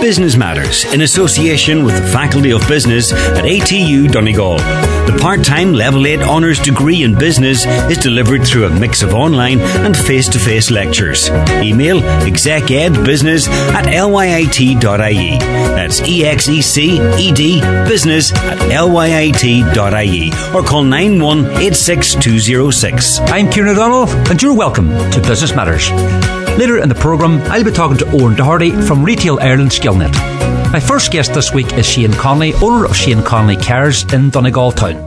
Business Matters in association with the Faculty of Business at ATU Donegal. The part time Level 8 Honours degree in business is delivered through a mix of online and face to face lectures. Email execedbusiness at lyit.ie. That's E X E C E D business at lyit.ie or call 9186206. I'm Kieran O'Donnell, and you're welcome to Business Matters. Later in the programme, I'll be talking to Owen Doherty from Retail Ireland Skillnet. My first guest this week is Shane Connolly, owner of Shane Connolly Cars in Donegal Town.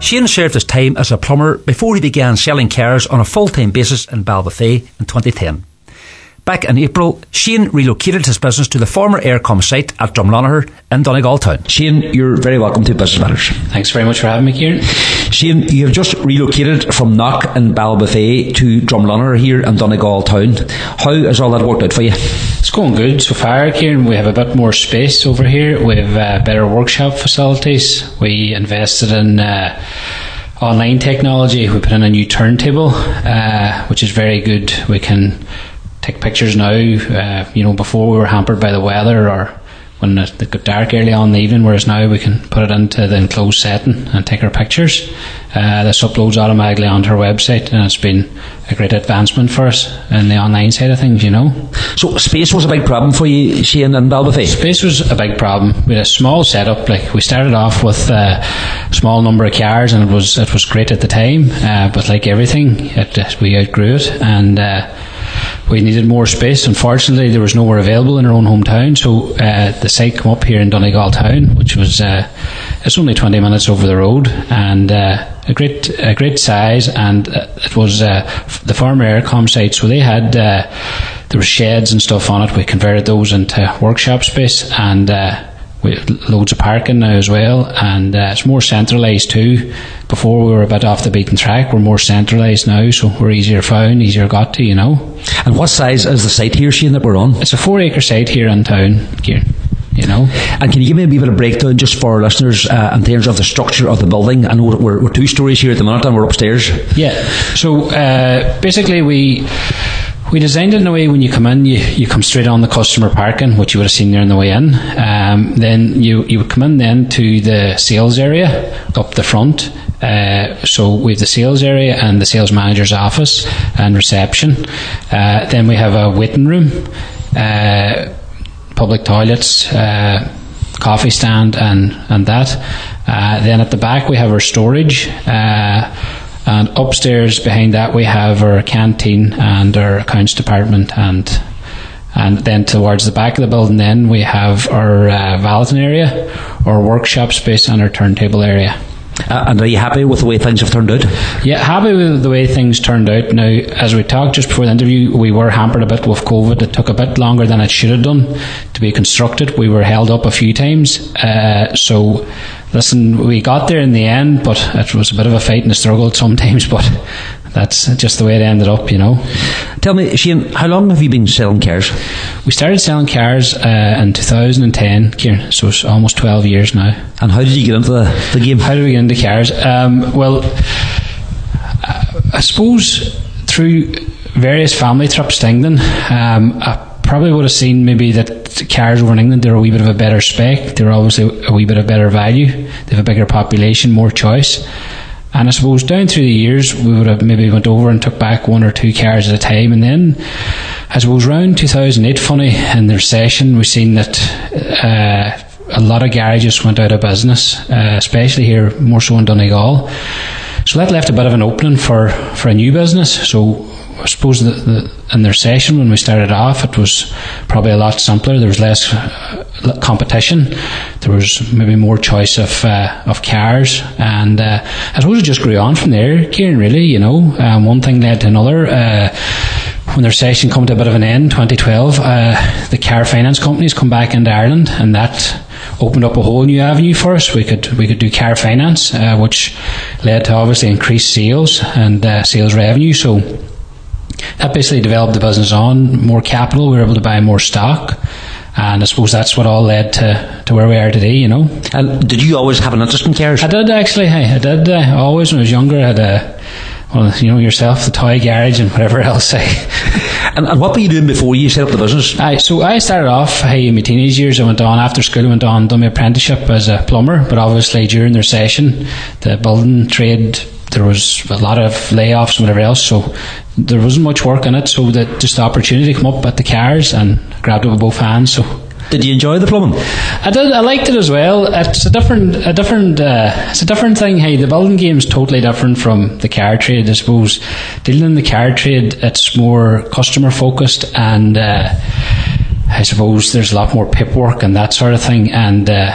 Shane served his time as a plumber before he began selling cars on a full time basis in Ballybofey in 2010. Back in April, Shane relocated his business to the former Eircom site at Drumlonagher in Donegal Town. Shane, you're very welcome to Business Matters. Thanks very much for having me, Kieran. Shane, you have just relocated from Knock in Ballybofey to Drumlonagher here in Donegal Town. How has all that worked out for you? It's going good so far, Kieran. We have a bit more space over here. We have uh, better workshop facilities. We invested in uh, online technology. We put in a new turntable, uh, which is very good. We can take pictures now. Uh, you know, before we were hampered by the weather or when it got dark early on in the evening, whereas now we can put it into the enclosed setting and take our pictures. Uh, this uploads automatically onto our website, and it's been a great advancement for us in the online side of things, you know. So, space was a big problem for you, Shane, in Ballybofey? Space was a big problem. We had a small setup. Like we started off with a small number of cars, and it was it was great at the time. Uh, but like everything, it, we outgrew it, and. Uh, we needed more space. Unfortunately, there was nowhere available in our own hometown, so uh, the site came up here in Donegal town, which was uh, it's only 20 minutes over the road, and uh, a great a great size, and uh, it was uh, the former Eircom site, so they had uh, there were sheds and stuff on it. We converted those into workshop space, and we loads of parking now as well, and uh, it's more centralised too. Before we were a bit off the beaten track, we're more centralised now, so we're easier found, easier got to, you know. And what size is the site here, Shane, that we're on? It's a four acre site here in town, here. You know, and can you give me a bit of a breakdown just for our listeners uh, in terms of the structure of the building? I know we're, we're two stories here at the minute, and we're upstairs. Yeah. So uh, basically, we we designed it in a way when you come in, you, you come straight on the customer parking, which you would have seen there on the way in. Um, then you, you would come in then to the sales area up the front. Uh, so we have the sales area and the sales manager's office and reception. Uh, then we have a waiting room, uh, public toilets, uh, coffee stand, and and that. Uh, then at the back we have our storage. And upstairs behind that we have our canteen and our accounts department and and then towards the back of the building then we have our uh, valeting area, our workshop space and our turntable area. Uh, and are you happy with the way things have turned out? Yeah, happy with the way things turned out. Now, as we talked just before the interview, we were hampered a bit with COVID. It took a bit longer than it should have done to be constructed. We were held up a few times. Uh, so listen, we got there in the end, but it was a bit of a fight and a struggle sometimes, but that's just the way it ended up, you know. Tell me, Shane, how long have you been selling cars? We started selling cars uh, in 2010, Kieran, so it's almost 12 years now. And how did you get into the, the game? How did we get into cars? Um, well, I suppose through various family trips to England, um, I probably would have seen maybe that cars over in England they're a wee bit of a better spec. They're obviously a wee bit of better value. They have a bigger population, more choice. And I suppose down through the years we would have maybe went over and took back one or two cars at a time, and then I suppose around 2008, funny in the recession, we've seen that. Uh, a lot of garages went out of business, uh, especially here, more so in Donegal. So that left a bit of an opening for, for a new business. So I suppose the, the, in their session when we started off, it was probably a lot simpler. There was less uh, competition. There was maybe more choice of uh, of cars, and uh, I suppose it just grew on from there. Kieran, really, you know, um, one thing led to another. Uh, when their session come to a bit of an end, 2012, uh, the car finance companies come back into Ireland, and that opened up a whole new avenue for us. We could we could do car finance, uh, which led to obviously increased sales and sales revenue. So that basically developed the business on more capital. We were able to buy more stock. And I suppose that's what all led to, to where we are today, you know. And did you always have an interest in cars? I did actually. I, I did. Uh, always when I was younger, I had a, well, you know yourself, the toy garage and whatever else. and, and, what were you doing before you set up the business? I, so I started off hey, in my teenage years. I went on after school. I went on done my apprenticeship as a plumber. But obviously during the recession, the building trade there was a lot of layoffs and whatever else. So there wasn't much work in it. So that just the opportunity to come up at the cars and grabbed it with both hands. So did you enjoy the plumbing? I did. I liked it as well. It's a different, a different, uh, it's a different thing. Hey, the building game is totally different from the car trade. I suppose dealing in the car trade, it's more customer focused, and uh, I suppose there's a lot more paperwork and that sort of thing. And uh,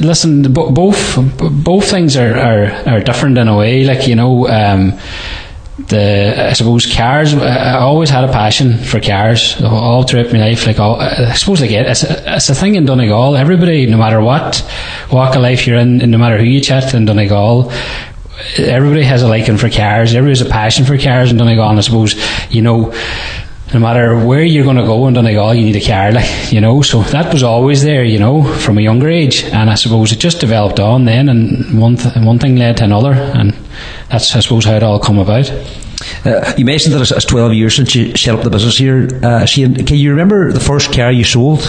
listen, both both things are, are, are different in a way. Like you know. Um, the I suppose cars. Uh, I always had a passion for cars all throughout my life. Like all, I suppose like it, it's a, it's a thing in Donegal. Everybody, no matter what walk of life you're in, and no matter who you chat in Donegal, everybody has a liking for cars. Everybody has a passion for cars in Donegal. And I suppose you know no matter where you're going to go in Donegal, you need a car, like, you know. So that was always there, you know, from a younger age. And I suppose it just developed on then, and one, th- one thing led to another. And that's, I suppose, how it all come about. Uh, you mentioned that it's 12 years since you set up the business here. Uh, Shane, can you remember the first car you sold?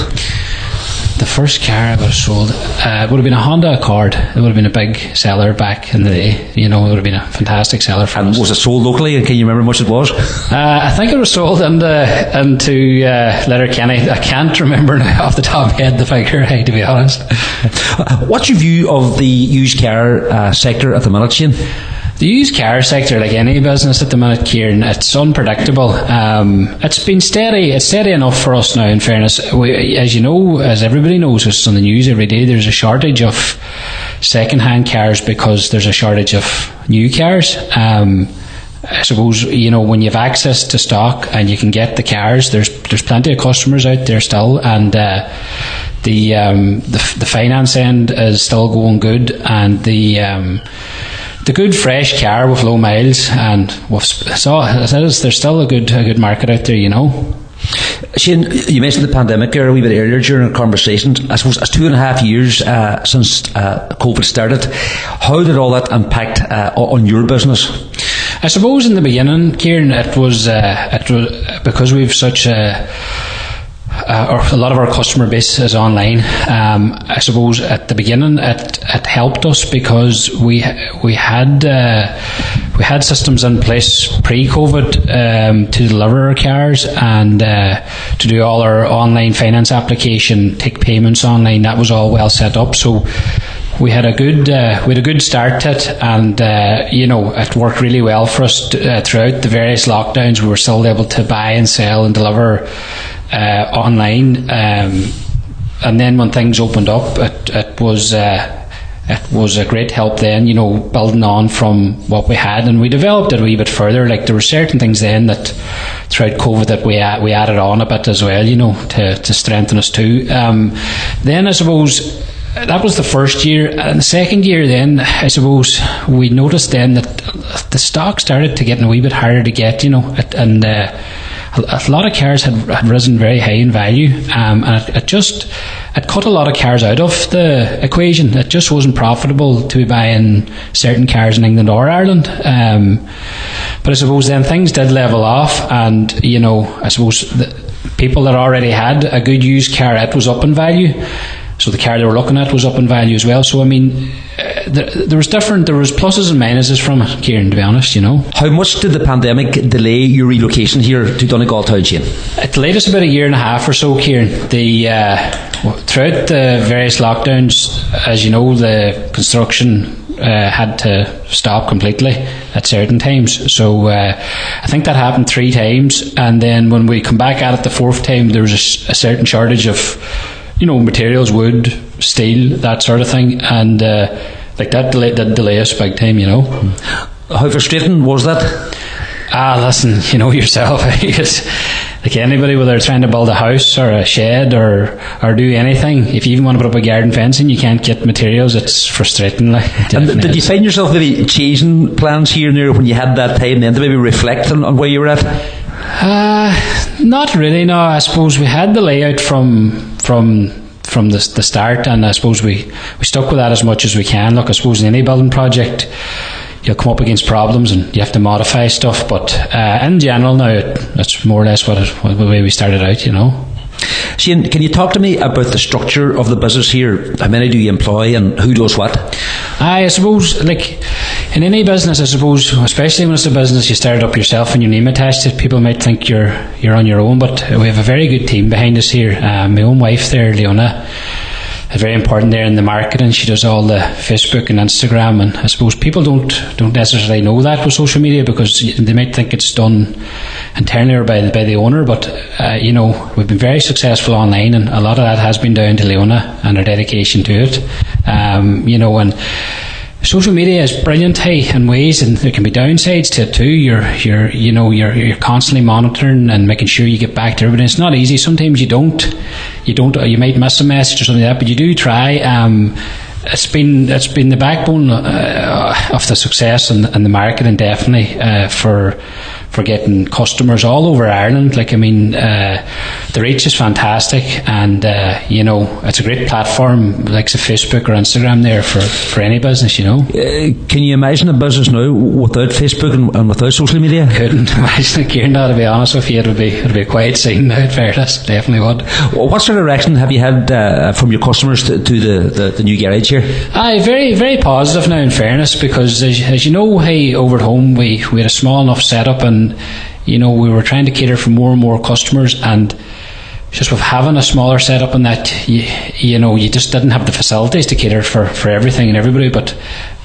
The first car I have sold uh, would have been a Honda Accord. It would have been a big seller back in the day. You know, it would have been a fantastic seller for and us. was it sold locally? And can you remember how much it was? Uh, I think it was sold into, into uh, Letterkenny. I can't remember now off the top of my head the figure, hey, to be honest. What's your view of the used car uh, sector at the minute, Shane? The used car sector, like any business at the minute, Kieran, it's unpredictable. Um, it's been steady. It's steady enough for us now. In fairness, we, as you know, as everybody knows, it's on the news every day. There's a shortage of second-hand cars because there's a shortage of new cars. Um, I suppose you know when you have access to stock and you can get the cars. There's there's plenty of customers out there still, and uh, the, um, the the finance end is still going good, and the um, the good fresh car with low miles, and with, so there's still a good a good market out there, you know. Shane, you mentioned the pandemic there a wee bit earlier during our conversation. I suppose it's two and a half years uh, since uh, COVID started. How did all that impact uh, on your business? I suppose in the beginning, Kieran, it was uh, it was because we've such a uh, a lot of our customer base is online. Um, I suppose at the beginning it, it helped us because we we had uh, we had systems in place pre-COVID um, to deliver our cars and uh, to do all our online finance application, take payments online. That was all well set up. So we had a good uh, we had a good start to it, and uh, you know it worked really well for us uh, throughout the various lockdowns. We were still able to buy and sell and deliver uh, online. Um, and then when things opened up, it, it was uh, it was a great help. Then you know, building on from what we had, and we developed it a wee bit further. Like there were certain things then that throughout COVID that we we added on a bit as well. You know, to to strengthen us too. Um, then I suppose that was the first year. And the second year, then, I suppose, we noticed then that the stock started to get a wee bit harder to get, you know, and uh, a, lot of cars had, had risen very high in value, um, and it, it, just it cut a lot of cars out of the equation. It just wasn't profitable to be buying certain cars in England or Ireland. Um, but I suppose then things did level off, and you know, I suppose people that already had a good used car, it was up in value. So the car they were looking at was up in value as well. So I mean, there, there, was different. There was pluses and minuses from it, Kieran. To be honest, you know. How much did the pandemic delay your relocation here to Donegal Town, Shane? It delayed us about a year and a half or so, Kieran. The uh, throughout the various lockdowns, as you know, the construction uh, had to stop completely at certain times. So uh, I think that happened three times, and then when we come back at it the fourth time, there was a, a certain shortage of you know, materials, wood, steel, that sort of thing, and uh, like that delay, that delay us big time, you know. How frustrating was that? Ah, listen, you know yourself. like anybody, whether they're trying to build a house or a shed or or do anything, if you even want to put up a garden fence and you can't get materials, it's frustrating. Like, and did you find yourself maybe changing plans here and there when you had that time then to maybe reflect on, on where you were at? Uh, not really. No, I suppose we had the layout from from from the, the start, and I suppose we, we stuck with that as much as we can. Look, I suppose in any building project, you'll come up against problems and you have to modify stuff. But uh, in general, now it's more or less what, it, the way we started out. You know. Shane, can you talk to me about the structure of the business here? How many do you employ and who does what? I suppose, like, in any business, I suppose, especially when it's a business you started up yourself and your name attached it, people might think you're you're on your own, but we have a very good team behind us here. Uh, my own wife there, Leona, is very important there in the marketing. She does all the Facebook and Instagram, and I suppose people don't don't necessarily know that with social media because they might think it's done internally or by the, by the owner. But uh, you know, we've been very successful online, and a lot of that has been down to Leona and her dedication to it. Um, you know, and social media is brilliant hey in ways and there can be downsides to it too. You're you're you know you're you're constantly monitoring and making sure you get back to everybody it's not easy. Sometimes you don't. You don't you might miss a message or something like that but you do try. Um, it's been it's been the backbone uh, of the success and, and the marketing definitely uh, for for getting customers all over Ireland. Like, I mean, uh, the reach is fantastic, and uh, you know, it's a great platform, like Facebook or Instagram, there for, for any business. You know, uh, can you imagine a business now without Facebook and, and without social media? Couldn't imagine it, Kieran. To be honest with you, it would be it would be a quiet scene now. In fairness, definitely would. What sort of reaction have you had uh, from your customers to, to the, the, the, new garage here? Aye, very very positive now. In fairness, because as, as you know, hey, over at home we we had a small enough setup and you know we were trying to cater for more and more customers and just with having a smaller setup and that you, you know you just didn't have the facilities to cater for, for everything and everybody. But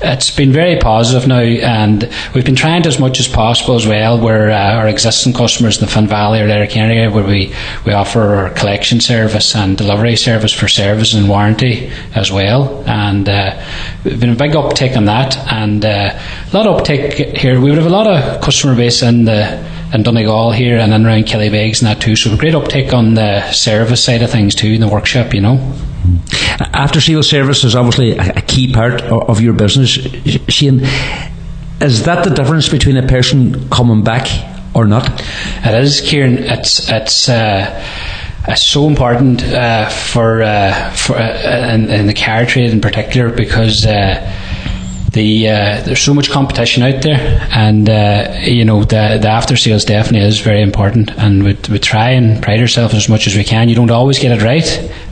it's been very positive now and we've been trying to as much as possible as well where uh, our existing customers in the Finn Valley or Letterkenny area where we, we offer our collection service and delivery service for service and warranty as well and uh, we've been a big uptake on that and uh, a lot of uptake here we would have a lot of customer base in the in Donegal here and then around Killybegs and that too. So a great uptake on the service side of things too in the workshop, you know. After sales service is obviously a, key part of your business, Shane. Is that the difference between a person coming back or not? It is, Kieran. It's it's. Uh, it's so important uh, for uh, for uh, in, in, the car trade in particular because uh, the uh, there's so much competition out there, and uh, you know the the after sales definitely is very important, and we we try and pride ourselves as much as we can. You don't always get it right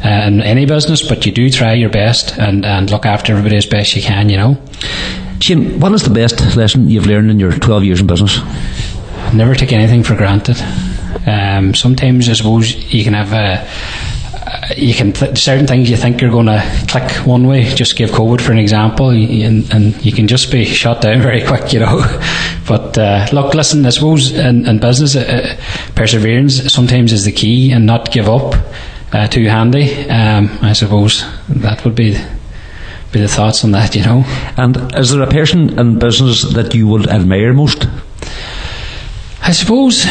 uh, in any business, but you do try your best and and look after everybody as best you can. You know. Shane, what is the best lesson you've learned in your 12 years in business? Never take anything for granted. Um, sometimes I suppose you can have a you can th- certain things you think you're going to click one way. Just give COVID for an example, and, and you can just be shut down very quick, you know. but uh, look, listen. I suppose in, in business, uh, uh, perseverance sometimes is the key, and not give up. Uh, too handy. Um, I suppose that would be be the thoughts on that, you know. And is there a person in business that you would admire most? I suppose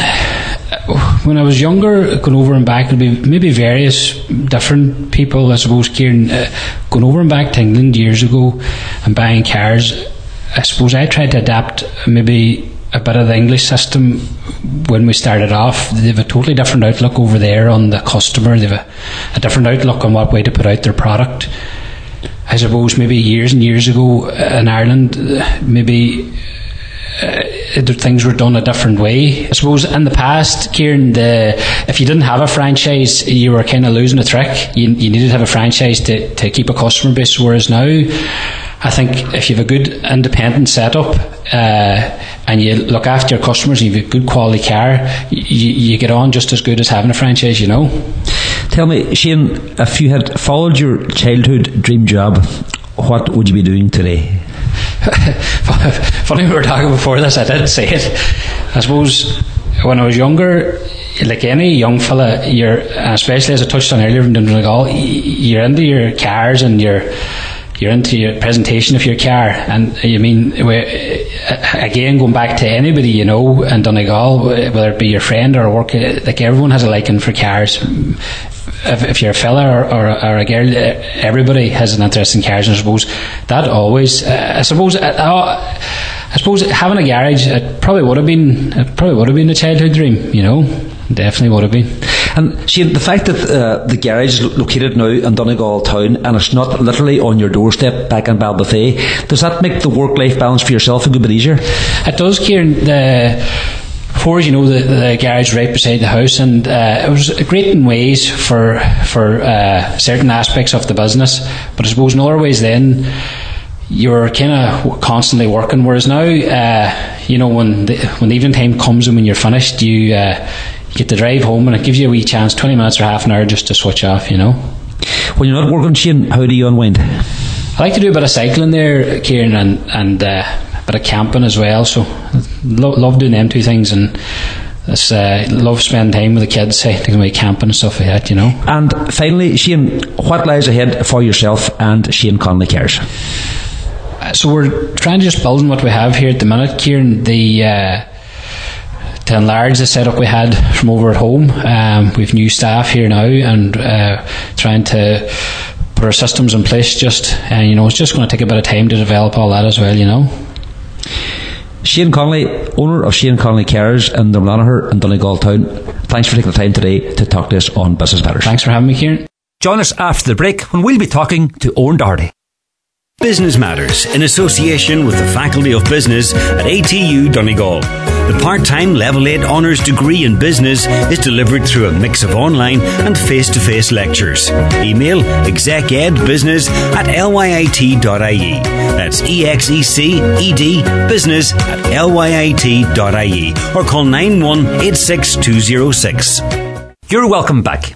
when I was younger, going over and back, it'd be maybe various different people. I suppose Kieran, uh, going over and back to England years ago and buying cars. I suppose I tried to adapt maybe a bit of the English system when we started off. They have a totally different outlook over there on the customer. They have a, a different outlook on what way to put out their product. I suppose maybe years and years ago in Ireland, maybe uh, things were done a different way. I suppose in the past, Kieran, the, if you didn't have a franchise, you were kind of losing a trick. You, you needed to have a franchise to, to keep a customer base, whereas now, I think if you have a good independent setup uh, and you look after your customers and you have good quality care, you, you get on just as good as having a franchise, you know. Tell me, Shane, if you had followed your childhood dream job, what would you be doing today? Funny we were talking before this, I did say it. I suppose when I was younger, like any young fella, you're, especially as I touched on earlier from Donegal, you're into your cars and you're, you're into your presentation of your car. And you mean, again, going back to anybody, you know, in Donegal, whether it be your friend or work, like everyone has a liking for cars if, if you're a fella or, or, or, a girl, everybody has an interest in cars, and I suppose that always, uh, I suppose, uh, uh, I suppose having a garage, it probably would have been, it probably would have been a childhood dream, you know. definitely would have been. And see, the fact that uh, the garage is located now in Donegal town and it's not literally on your doorstep back in Ballybofey, does that make the work-life balance for yourself a good bit easier? It does, Kieran. The for you know the, the garage right beside the house, and uh, it was great in ways for for uh, certain aspects of the business. But I suppose in other ways, then you're kind of constantly working. Whereas now, uh, you know, when the, when the evening time comes and when you're finished, you, uh, you get to drive home, and it gives you a wee chance, twenty minutes or half an hour, just to switch off. You know. When you're not working, Shane, how do you unwind? I like to do a bit of cycling there, Kieran, and and uh, bit of camping as well. So lo- love doing them two things and. It's, uh, love spending time with the kids, say, taking away camping and stuff like that, you know. And finally, Shane, what lies ahead for yourself and Shane Connolly Cars? Uh, so we're trying to just build on what we have here at the minute, Kieran. The uh, to enlarge the setup we had from over at home. Um, we've new staff here now, and uh, trying to put our systems in place. Just and you know, it's just going to take a bit of time to develop all that as well. You know. Shane Connolly, owner of Shane Connolly Cars in Drumlonagher and Donegal Town. Thanks for taking the time today to talk to us on Business Matters. Thanks for having me, Kieran. Join us after the break when we'll be talking to Owen Doherty. Business Matters in association with the Faculty of Business at ATU Donegal. The part-time level 8 honours degree in business is delivered through a mix of online and face-to-face lectures. Email execedbusiness at lyit.ie. That's E-X-E-C-E-D business at lyit.ie or call 9186206. You're welcome back.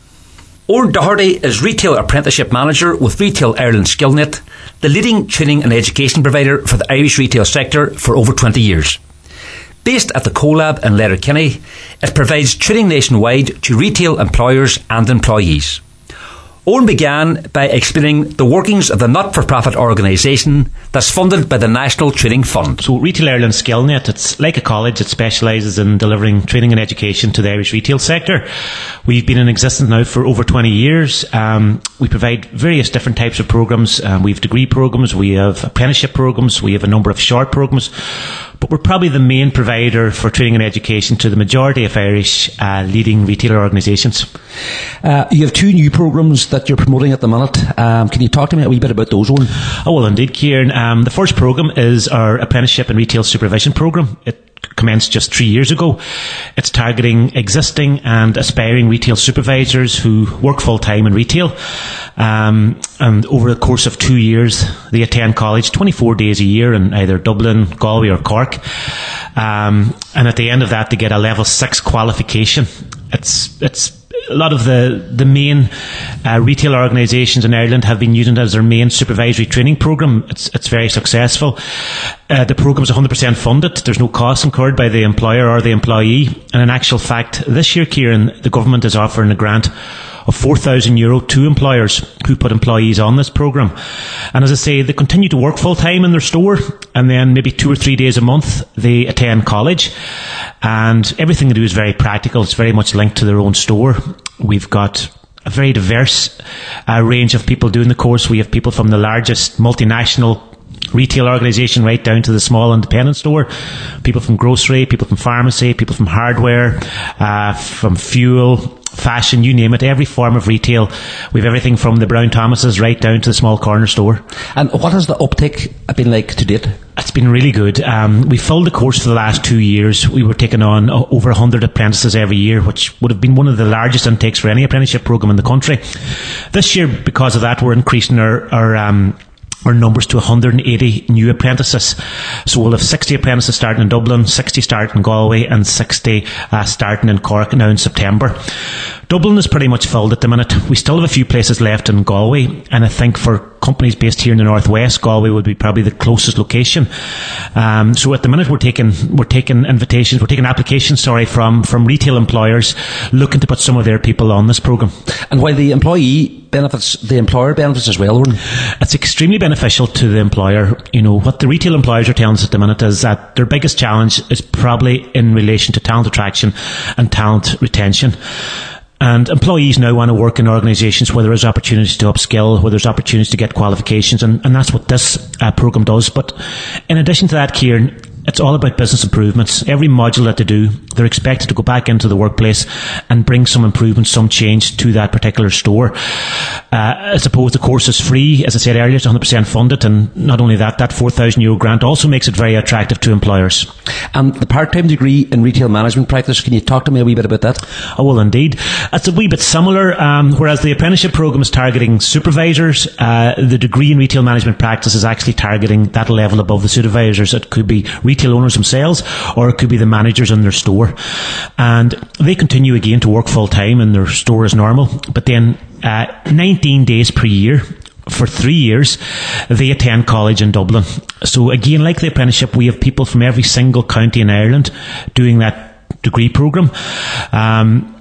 Owen Doherty is Retail Apprenticeship Manager with Retail Ireland Skillnet, the leading training and education provider for the Irish retail sector for over 20 years. Based at the CoLab in Letterkenny, it provides training nationwide to retail employers and employees. Owen began by explaining the workings of the not for profit organisation that's funded by the National Training Fund. So, Retail Ireland Skillnet, it's like a college it specialises in delivering training and education to the Irish retail sector. We've been in existence now for over 20 years. Um, we provide various different types of programmes. Um, we have degree programmes, we have apprenticeship programmes, we have a number of short programmes but we're probably the main provider for training and education to the majority of Irish uh, leading retailer organisations. Uh, you have two new programs that you're promoting at the minute. Um, can you talk to me a wee bit about those, one? Oh, well, indeed, Kieran. Um, the first program is our apprenticeship and retail supervision program. It commenced just three years ago. It's targeting existing and aspiring retail supervisors who work full time in retail. Um, and over the course of two years, they attend college 24 days a year in either Dublin, Galway, or Cork. Um, and at the end of that, they get a level six qualification. It's it's a lot of the the main uh, retail organisations in Ireland have been using it as their main supervisory training program. It's it's very successful. Uh, the program is 100% funded. There's no cost incurred by the employer or the employee. And in actual fact, this year, Kieran, the government is offering a grant of 4,000 euro to employers who put employees on this program. And as I say, they continue to work full time in their store and then maybe two or three days a month they attend college and everything they do is very practical. It's very much linked to their own store. We've got a very diverse uh, range of people doing the course. We have people from the largest multinational retail organisation right down to the small independent store. People from grocery, people from pharmacy, people from hardware, uh, from fuel, fashion, you name it, every form of retail. We've everything from the Brown Thomases right down to the small corner store. And what has the uptake been like to date? It's been really good. Um, we filled the course for the last two years. We were taking on over 100 apprentices every year, which would have been one of the largest intakes for any apprenticeship program in the country. This year, because of that, we're increasing our, our um, our numbers to 180 new apprentices. So we'll have 60 apprentices starting in Dublin, 60 starting in Galway, and 60 uh, starting in Cork now in September. Dublin is pretty much filled at the minute. We still have a few places left in Galway, and I think for companies based here in the northwest, Galway would be probably the closest location. Um, so at the minute, we're taking we're taking invitations, we're taking applications, sorry, from from retail employers looking to put some of their people on this program. And while the employee benefits, the employer benefits as well. It's extremely beneficial to the employer. You know what the retail employers are telling us at the minute is that their biggest challenge is probably in relation to talent attraction and talent retention. And employees now want to work in organisations where there is opportunities to upskill, where there's opportunities to get qualifications, and, and that's what this uh, programme does. But in addition to that, Kieran, it's all about business improvements. Every module that they do they're expected to go back into the workplace and bring some improvement, some change to that particular store. Uh, I suppose the course is free, as I said earlier, it's 100% funded, and not only that, that 4,000 euro grant also makes it very attractive to employers. And the part-time degree in retail management practice, can you talk to me a wee bit about that? Oh, well, indeed. It's a wee bit similar, um, whereas the apprenticeship program is targeting supervisors, uh, the degree in retail management practice is actually targeting that level above the supervisors. It could be retail owners themselves, or it could be the managers in their store store. And they continue again to work full time in their store as normal. But then uh, 19 days per year for three years, they attend college in Dublin. So again, like the apprenticeship, we have people from every single county in Ireland doing that degree program. Um,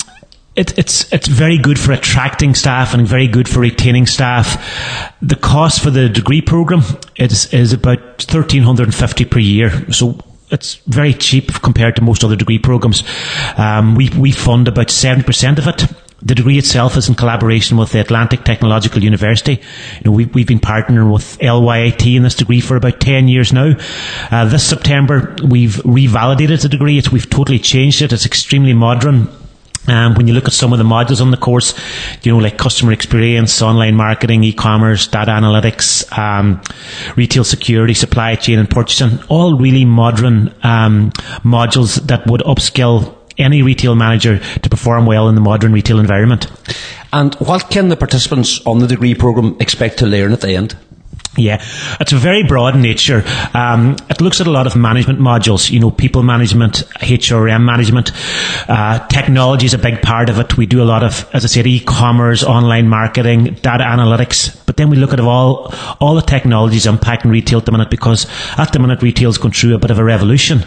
it, it's it's very good for attracting staff and very good for retaining staff. The cost for the degree program is is about thirteen hundred and fifty per year. So it's very cheap compared to most other degree programs. Um, we we fund about seventy percent of it. The degree itself is in collaboration with the Atlantic Technological University. You know, we, we've been partnering with LYIT in this degree for about 10 years now. Uh, this September, we've revalidated the degree. It's, we've totally changed it. It's extremely modern. Um, when you look at some of the modules on the course, you know, like customer experience, online marketing, e-commerce, data analytics, um, retail security, supply chain and purchasing, all really modern um, modules that would upskill any retail manager to perform well in the modern retail environment. And what can the participants on the degree program expect to learn at the end? Yeah, it's a very broad nature. Um, it looks at a lot of management modules, you know, people management, HRM management. Uh, technology is a big part of it. We do a lot of, as I said, e-commerce, online marketing, data analytics. But then we look at all, all the technologies impacting retail at the minute because at the minute retail is going through a bit of a revolution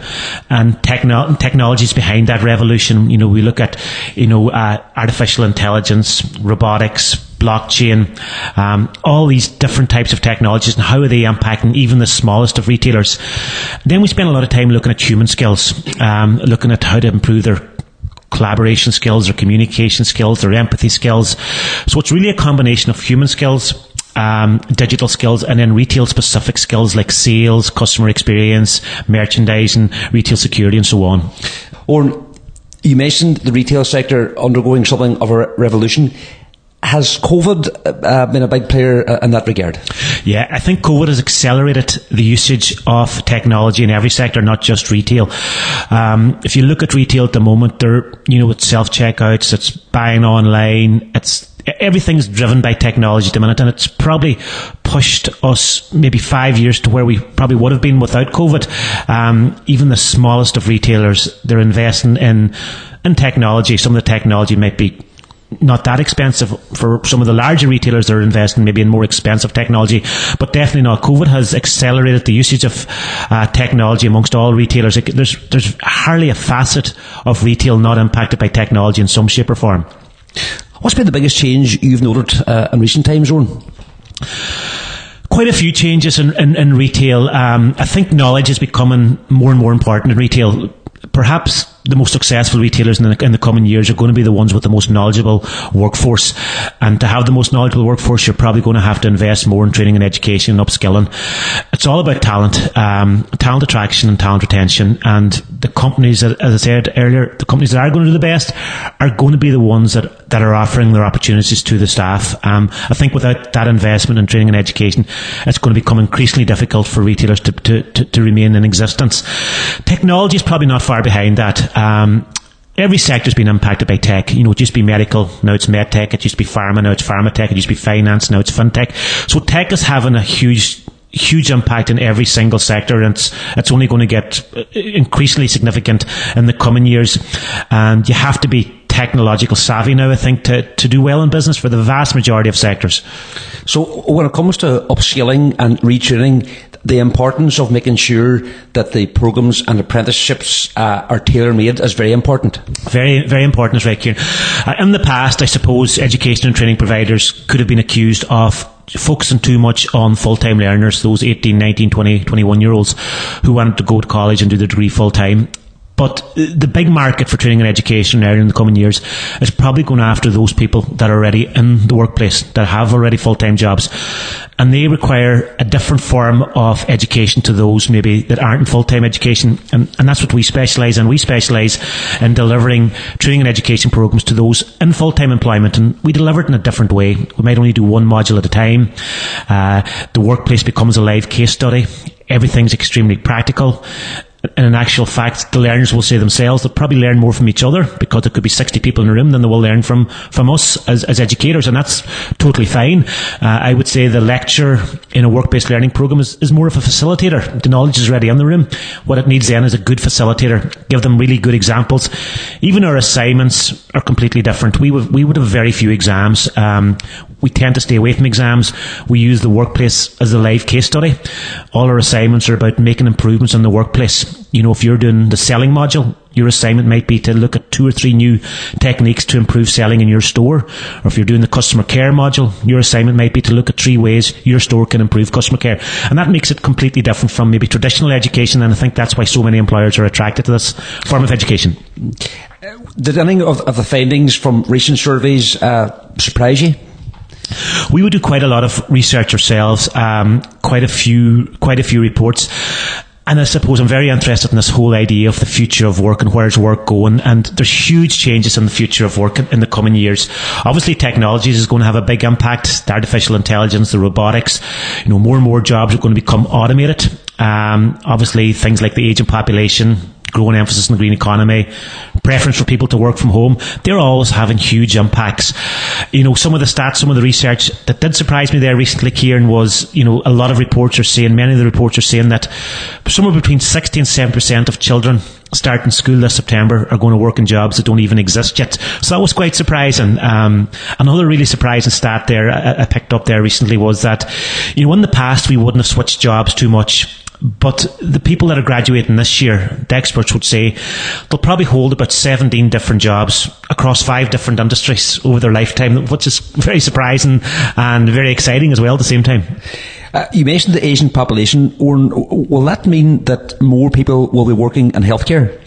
and techno- technologies behind that revolution. You know, we look at, you know, uh, artificial intelligence, robotics, blockchain, um, all these different types of technologies and how are they impacting even the smallest of retailers. Then we spend a lot of time looking at human skills, um, looking at how to improve their collaboration skills, their communication skills, their empathy skills. So it's really a combination of human skills, um, digital skills and then retail specific skills like sales, customer experience, merchandising, retail security and so on. Or you mentioned the retail sector undergoing something of a revolution has COVID uh, been a big player uh, in that regard? Yeah, I think COVID has accelerated the usage of technology in every sector, not just retail. Um, if you look at retail at the moment, there, you know, it's self checkouts, it's buying online, it's everything's driven by technology at the minute, and it's probably pushed us maybe five years to where we probably would have been without COVID. Um, even the smallest of retailers, they're investing in in technology. Some of the technology might be not that expensive for some of the larger retailers that are investing maybe in more expensive technology, but definitely not. COVID has accelerated the usage of uh, technology amongst all retailers. There's, there's hardly a facet of retail not impacted by technology in some shape or form. What's been the biggest change you've noted uh, in recent times, Oran? quite a few changes in, in, in retail. Um, I think knowledge is becoming more and more important in retail. Perhaps the most successful retailers in the, in the, coming years are going to be the ones with the most knowledgeable workforce. And to have the most knowledgeable workforce, you're probably going to have to invest more in training and education and upskilling. It's all about talent, um, talent attraction and talent retention. And the companies, as I said earlier, the companies that are going to do the best are going to be the ones that, that are offering their opportunities to the staff. Um, I think without that investment in training and education, it's going to become increasingly difficult for retailers to, to, to, to remain in existence. Technology is probably not far behind that. Um, every sector's been impacted by tech. You know, it used to be medical, now it's medtech. It used to be pharma, now it's pharma tech. It used to be finance, now it's fintech. So tech is having a huge huge impact in every single sector and it's, it's only going to get increasingly significant in the coming years and you have to be technological savvy now I think to, to do well in business for the vast majority of sectors so when it comes to upskilling and retraining the importance of making sure that the programs and apprenticeships uh, are tailor made is very important. Very, very important, is right, Kieran. Uh, in the past, I suppose education and training providers could have been accused of focusing too much on full-time learners, those 18, 19, 20, 21 year olds who wanted to go to college and do the degree full-time. But the big market for training and education now in the coming years is probably going after those people that are already in the workplace, that have already full-time jobs. and they require a different form of education to those maybe that aren't in full-time education. And, and that's what we specialise in. We specialise in delivering training and education programs to those in full-time employment. And we deliver it in a different way. We might only do one module at a time. Uh, the workplace becomes a live case study. Everything's extremely practical and in actual fact, the learners will say themselves they'll probably learn more from each other because there could be 60 people in a room than they will learn from, from us as, as educators, and that's totally fine. Uh, I would say the lecture in a work-based learning program is, is more of a facilitator. The knowledge is already in the room. What it needs then is a good facilitator. Give them really good examples. Even our assignments are completely different. We would, we would have very few exams. Um, we tend to stay away from exams. We use the workplace as a live case study. All our assignments are about making improvements in the workplace. You know, if you're doing the selling module, your assignment might be to look at two or three new techniques to improve selling in your store. Or if you're doing the customer care module, your assignment might be to look at three ways your store can improve customer care. And that makes it completely different from maybe traditional education. And I think that's why so many employers are attracted to this form of education. Did any of, of the findings from recent surveys uh, surprise you? We would do quite a lot of research ourselves, um, quite a few, quite a few reports. And I suppose I'm very interested in this whole idea of the future of work and where's work going. And there's huge changes in the future of work in the coming years. Obviously, technologies is going to have a big impact. The artificial intelligence, the robotics, you know, more and more jobs are going to become automated. Um, obviously, things like the aging population, growing emphasis on the green economy, preference for people to work from home, they're always having huge impacts. You know, some of the stats, some of the research that did surprise me there recently, Kieran, was, you know, a lot of reports are saying, many of the reports are saying that somewhere between 60 and 7% of children starting school this September are going to work in jobs that don't even exist yet. So that was quite surprising. Um, another really surprising stat there I, I picked up there recently was that, you know, in the past we wouldn't have switched jobs too much but the people that are graduating this year, the experts would say they'll probably hold about 17 different jobs across five different industries over their lifetime, which is very surprising and very exciting as well at the same time. Uh, you mentioned the aging population. will that mean that more people will be working in healthcare?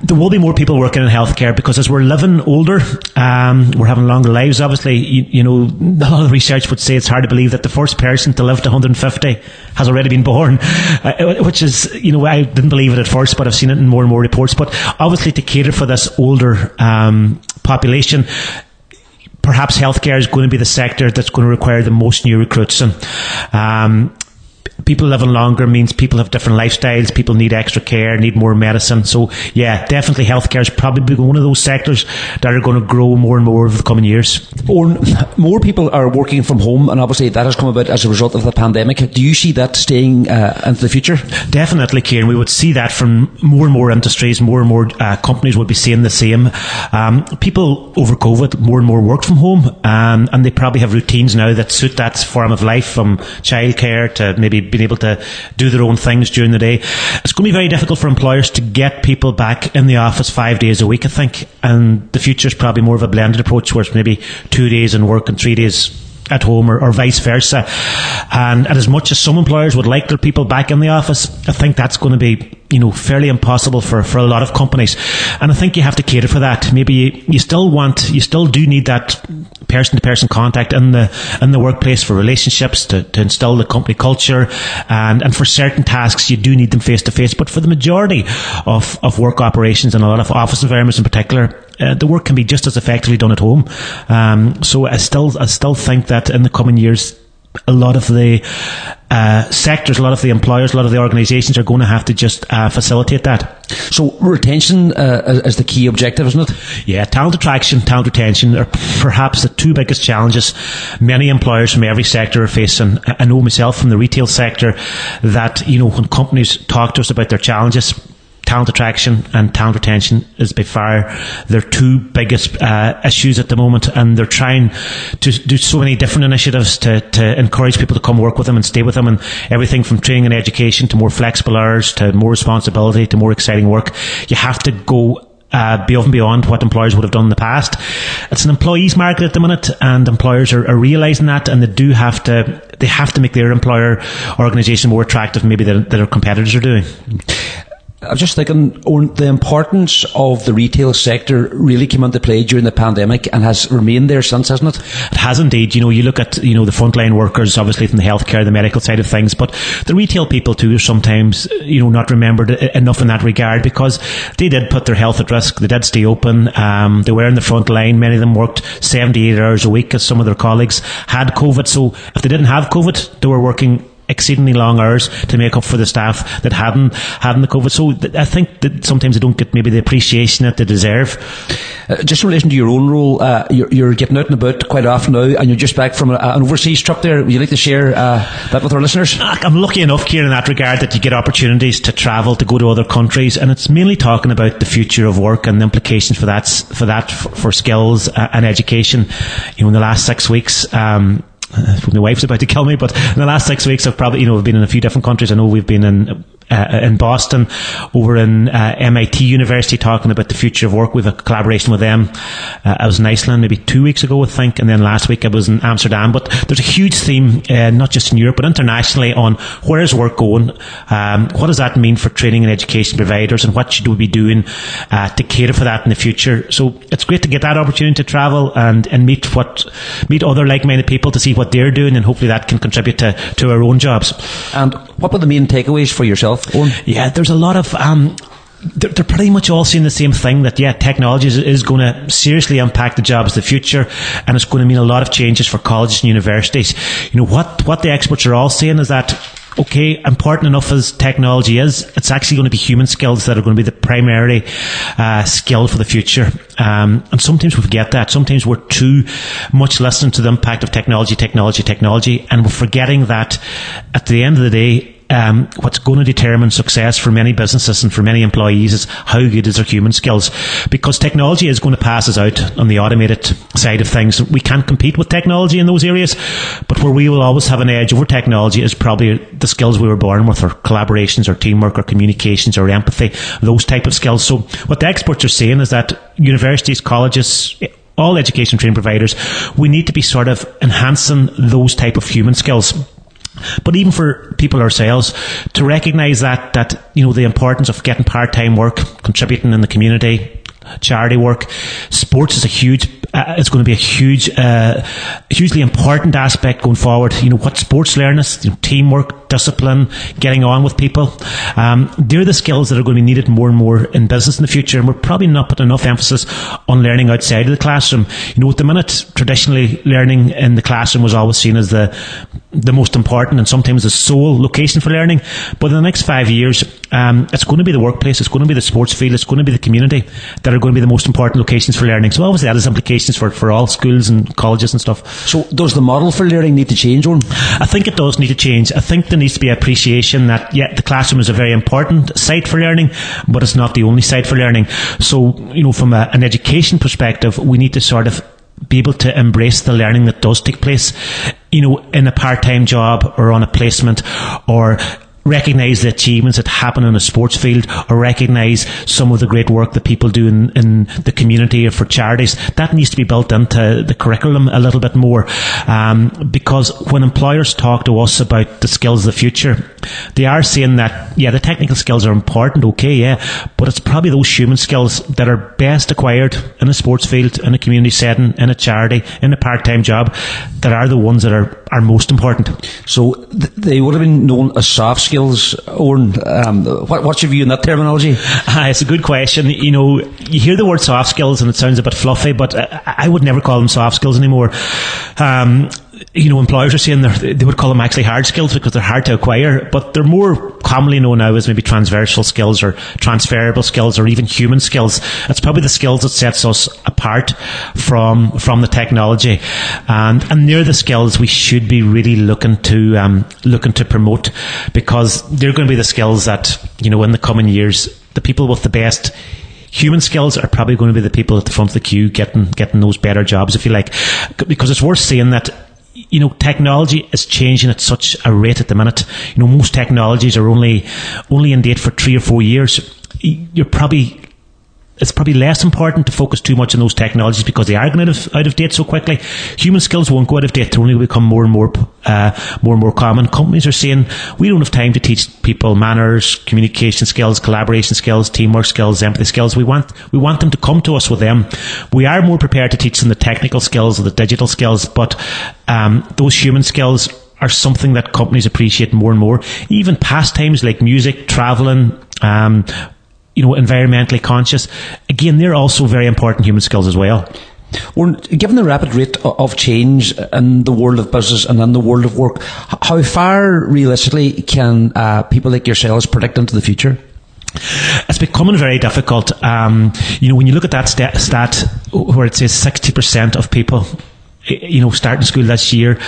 There will be more people working in healthcare because as we're living older, um, we're having longer lives. Obviously, you, you, know, a lot of research would say it's hard to believe that the first person to live to 150 has already been born, uh, which is, you know, I didn't believe it at first, but I've seen it in more and more reports. But obviously, to cater for this older um, population, perhaps healthcare is going to be the sector that's going to require the most new recruits. And um, people living longer means people have different lifestyles, people need extra care, need more medicine. So yeah, definitely healthcare is probably one of those sectors that are going to grow more and more over the coming years. Or more people are working from home, and obviously that has come about as a result of the pandemic. Do you see that staying uh, into the future? Definitely, Kieran. We would see that from more and more industries, more and more uh, companies would be seeing the same. Um, people over COVID more and more work from home, um, and they probably have routines now that suit that form of life, from childcare to maybe being able to do their own things during the day. It's going to be very difficult for employers to get people back in the office five days a week, I think. And the future is probably more of a blended approach where it's maybe two days in work and three days at home or, or vice versa. And, and, as much as some employers would like their people back in the office, I think that's going to be, you know, fairly impossible for, for a lot of companies. And I think you have to cater for that. Maybe you, you still want, you still do need that person to person contact in the, in the workplace for relationships to, to instill the company culture. And, and for certain tasks, you do need them face to face. But for the majority of, of work operations and a lot of office environments in particular, uh, the work can be just as effectively done at home. Um, so I still, I still think that in the coming years, a lot of the uh, sectors, a lot of the employers, a lot of the organisations are going to have to just uh, facilitate that. So retention uh, is the key objective, isn't it? Yeah, talent attraction, talent retention are perhaps the two biggest challenges many employers from every sector are facing. I know myself from the retail sector that you know when companies talk to us about their challenges talent attraction and talent retention is by far their two biggest uh, issues at the moment, and they're trying to do so many different initiatives to, to encourage people to come work with them and stay with them, and everything from training and education to more flexible hours to more responsibility to more exciting work. You have to go uh, and beyond what employers would have done in the past. It's an employees market at the minute, and employers are, are realising that, and they do have to they have to make their employer organisation more attractive, maybe than, than their competitors are doing. I'm just thinking the importance of the retail sector really came into play during the pandemic and has remained there since, hasn't it? It has indeed. You know, you look at, you know, the frontline workers, obviously from the healthcare, the medical side of things, but the retail people too are sometimes, you know, not remembered enough in that regard because they did put their health at risk. They did stay open. Um, they were in the front line. Many of them worked 78 hours a week as some of their colleagues had COVID. So if they didn't have COVID, they were working exceedingly long hours to make up for the staff that hadn't hadn't the COVID. So th- I think that sometimes they don't get maybe the appreciation that they deserve. Uh, just in relation to your own role, uh, you're, you're, getting out and about quite often now, and you're just back from a, an overseas trip there. Would you like to share uh, that with our listeners? I'm lucky enough, here in that regard, that you get opportunities to travel, to go to other countries, and it's mainly talking about the future of work and the implications for that, for that, for, for skills uh, and education. You know, in the last six weeks. Um, Uh, my wife's about to kill me, but in the last six weeks, I've probably, you know, we've been in a few different countries. I know we've been in uh, in Boston, over in uh, MIT University, talking about the future of work. We've a collaboration with them. Uh, I was in Iceland maybe two weeks ago, I think, and then last week I was in Amsterdam. But there's a huge theme, uh, not just in Europe, but internationally, on where is work going? Um, what does that mean for training and education providers, and what should we be doing uh, to cater for that in the future? So it's great to get that opportunity to travel and, and meet what meet other like-minded people to see what they're doing, and hopefully that can contribute to, to our own jobs. And what were the main takeaways for yourself? Yeah, there's a lot of. Um, they're, they're, pretty much all saying the same thing that yeah, technology is, is, going to seriously impact the jobs of the future, and it's going to mean a lot of changes for colleges and universities. You know what what the experts are all saying is that okay, important enough as technology is, it's actually going to be human skills that are going to be the primary uh, skill for the future. Um, and sometimes we forget that. Sometimes we're too much listening to the impact of technology, technology, technology, and we're forgetting that at the end of the day, um, what's going to determine success for many businesses and for many employees is how good is their human skills. Because technology is going to pass us out on the automated side of things. We can't compete with technology in those areas, but where we will always have an edge over technology is probably the skills we were born with, or collaborations, or teamwork, or communications, or empathy, those type of skills. So what the experts are saying is that universities, colleges, all education training providers, we need to be sort of enhancing those type of human skills but even for people ourselves to recognise that that you know the importance of getting part time work, contributing in the community, charity work, sports is a huge uh, it's going to be a huge, uh, hugely important aspect going forward. You know, what sports learn us, you know, teamwork, discipline, getting on with people. Um, they're the skills that are going to be needed more and more in business in the future. And we're probably not putting enough emphasis on learning outside of the classroom. You know, at the minute, traditionally, learning in the classroom was always seen as the, the most important and sometimes the sole location for learning. But in the next five years, um, it's going to be the workplace, it's going to be the sports field, it's going to be the community that are going to be the most important locations for learning. So obviously that has implications for, for all schools and colleges and stuff. So does the model for learning need to change, Owen? I think it does need to change. I think there needs to be appreciation that, yeah, the classroom is a very important site for learning, but it's not the only site for learning. So, you know, from a, an education perspective, we need to sort of be able to embrace the learning that does take place, you know, in a part-time job or on a placement or recognise the achievements that happen in a sports field or recognise some of the great work that people do in, in the community or for charities. That needs to be built into the curriculum a little bit more. Um, because when employers talk to us about the skills of the future, they are saying that, yeah, the technical skills are important, okay, yeah, but it's probably those human skills that are best acquired in a sports field, in a community setting, in a charity, in a part-time job, that are the ones that are, are most important. So th- they would have been known as soft skills Owen? Um, what, what's your view on that terminology? Uh, it's a good question. You know, you hear the word soft skills and it sounds a bit fluffy, but I, I would never call them soft skills anymore. Um, you know, employers are saying they would call them actually hard skills because they're hard to acquire, but they're more commonly known now as maybe transversal skills or transferable skills or even human skills. It's probably the skills that sets us apart from from the technology, and and they're the skills we should be really looking to um, looking to promote because they're going to be the skills that you know in the coming years the people with the best human skills are probably going to be the people at the front of the queue getting getting those better jobs, if you like, because it's worth saying that you know, technology is changing at such a rate at the minute. You know, most technologies are only only in date for three or four years. You're probably it's probably less important to focus too much on those technologies because they are going out of, out of date so quickly. Human skills won't go out of date; they're only become more and more, uh, more and more common. Companies are saying we don't have time to teach people manners, communication skills, collaboration skills, teamwork skills, empathy skills. We want we want them to come to us with them. We are more prepared to teach them the technical skills or the digital skills, but um, those human skills are something that companies appreciate more and more. Even pastimes like music, traveling, um, you know, environmentally conscious. Again, they're also very important human skills as well. Well, given the rapid rate of change in the world of business and in the world of work, how far realistically can uh, people like yourselves predict into the future? It's becoming very difficult. Um, you know, when you look at that stat, stat where it says 60% of people, you know, starting school this year,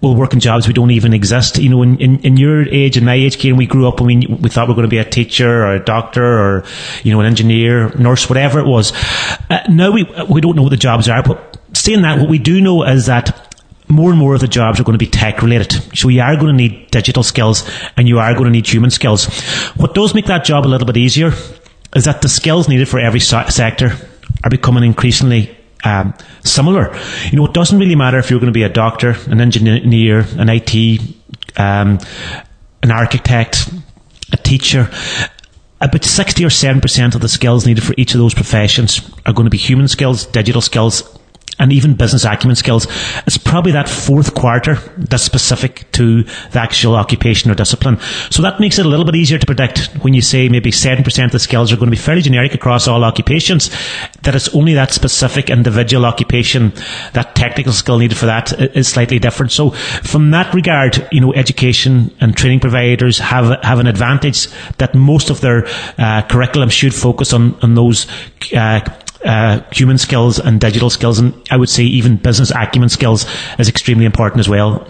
will work in jobs we don't even exist. You know, in, in, in your age and my age, Kieran, we grew up and we, we thought we were going to be a teacher or a doctor or, you know, an engineer, nurse, whatever it was. Uh, now we, we don't know what the jobs are, but saying that, what we do know is that more and more of the jobs are going to be tech related. So you are going to need digital skills and you are going to need human skills. What does make that job a little bit easier is that the skills needed for every so- sector are becoming increasingly um, similar. You know, it doesn't really matter if you're going to be a doctor, an engineer, an IT, um, an architect, a teacher. About 60 or 7% of the skills needed for each of those professions are going to be human skills, digital skills, and even business acumen skills. It's probably that fourth quarter that's specific to the actual occupation or discipline. So that makes it a little bit easier to predict when you say maybe 7% of the skills are going to be fairly generic across all occupations, that it's only that specific individual occupation, that technical skill needed for that is slightly different. So from that regard, you know, education and training providers have, have an advantage that most of their uh, curriculum should focus on, on those uh, uh, human skills and digital skills, and I would say even business acumen skills is extremely important as well.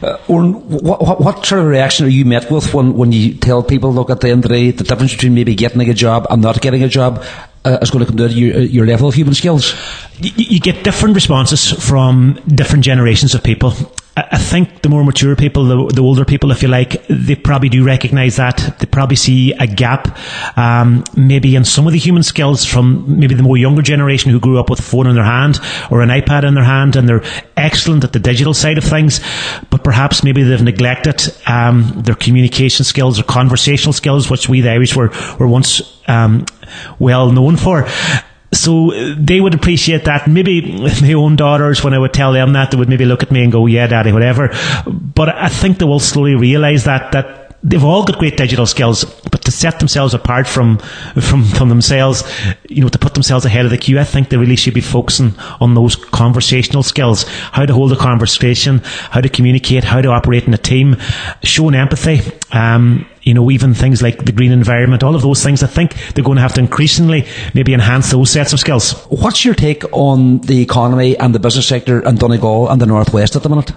Uh, what, what, what, sort of reaction are you met with when, when you tell people, look, at the end of the day, the difference between maybe getting a job and not getting a job uh, is going to come down to your, your level of human skills? You, you get different responses from different generations of people. I think the more mature people, the, the, older people, if you like, they probably do recognise that. They probably see a gap, um, maybe in some of the human skills from maybe the more younger generation who grew up with a phone in their hand or an iPad in their hand, and they're excellent at the digital side of things, but perhaps maybe they've neglected um, their communication skills or conversational skills, which we the Irish were were once um, well known for so they would appreciate that. Maybe my own daughters, when I would tell them that, they would maybe look at me and go, "Yeah, daddy, whatever." But I think they will slowly realise that that they've all got great digital skills, but to set themselves apart from, from, from themselves, you know, to put themselves ahead of the queue, I think they really should be focusing on those conversational skills. How to hold a conversation, how to communicate, how to operate in a team, showing empathy, um, you know, even things like the green environment, all of those things, I think they're going to have to increasingly maybe enhance those sets of skills. What's your take on the economy and the business sector in Donegal and the Northwest at the minute?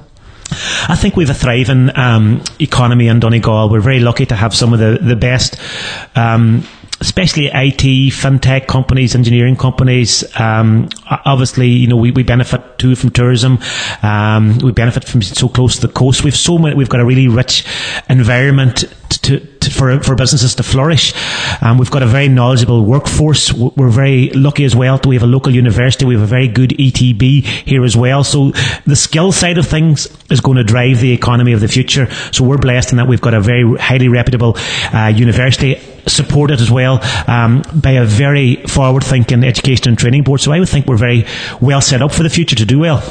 I think we've a thriving um, economy in Donegal. We're very lucky to have some of the the best. Um, especially IT, fintech companies, engineering companies. Um, obviously, you know, we, we benefit too from tourism. Um, we benefit from being so close to the coast. We've so many, we've got a really rich environment to, to, for, for businesses to flourish. Um, we've got a very knowledgeable workforce. We're very lucky as well. We have a local university. We have a very good ETB here as well. So the skill side of things is going to drive the economy of the future. So we're blessed in that we've got a very highly reputable uh, university supported as well um, by a very forward-thinking education and training board. So I would think we're very well set up for the future to do well.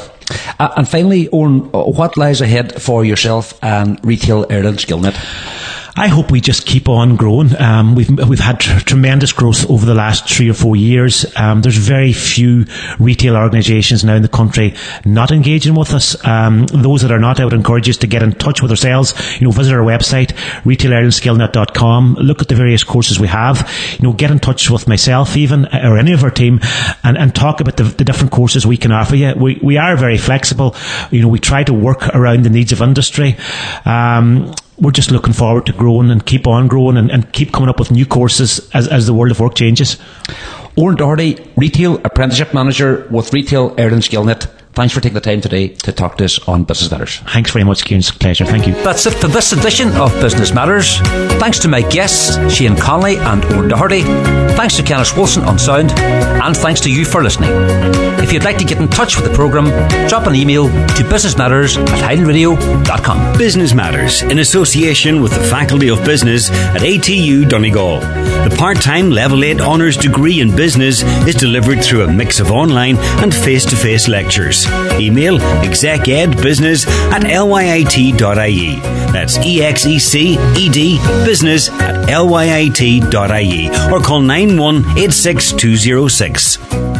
Uh, and finally, Owen, what lies ahead for yourself and Retail Ireland Skillnet? I hope we just keep on growing. Um, we've we've had tr- tremendous growth over the last three or four years. Um, there's very few retail organisations now in the country not engaging with us. Um, those that are not, I would encourage you to get in touch with ourselves. You know, visit our website retailirelandskillnet.com. Look at the various courses we have. You know, get in touch with myself even or any of our team and, and talk about the, the different courses we can offer you. We we are very flexible. You know, we try to work around the needs of industry. We're just looking forward to growing and keep on growing and, and keep coming up with new courses as, as the world of work changes. Owen Doherty, Retail Apprenticeship Manager with Retail Ireland Skillnet. Thanks for taking the time today to talk to us on Business Matters. Thanks very much, Kieran. It's a pleasure. Thank you. That's it for this edition of Business Matters. Thanks to my guests, Shane Connolly and Owen Doherty. Thanks to Kenneth Wilson on sound. And thanks to you for listening. If you'd like to get in touch with the programme, drop an email to businessmatters at highlandradio.com. Business Matters in association with the Faculty of Business at ATU Donegal. The part-time level 8 honours degree in business is delivered through a mix of online and face-to-face lectures. Email execedbusiness at lyit.ie. That's E-X-E-C-E-D business at lyit.ie or call 9186206.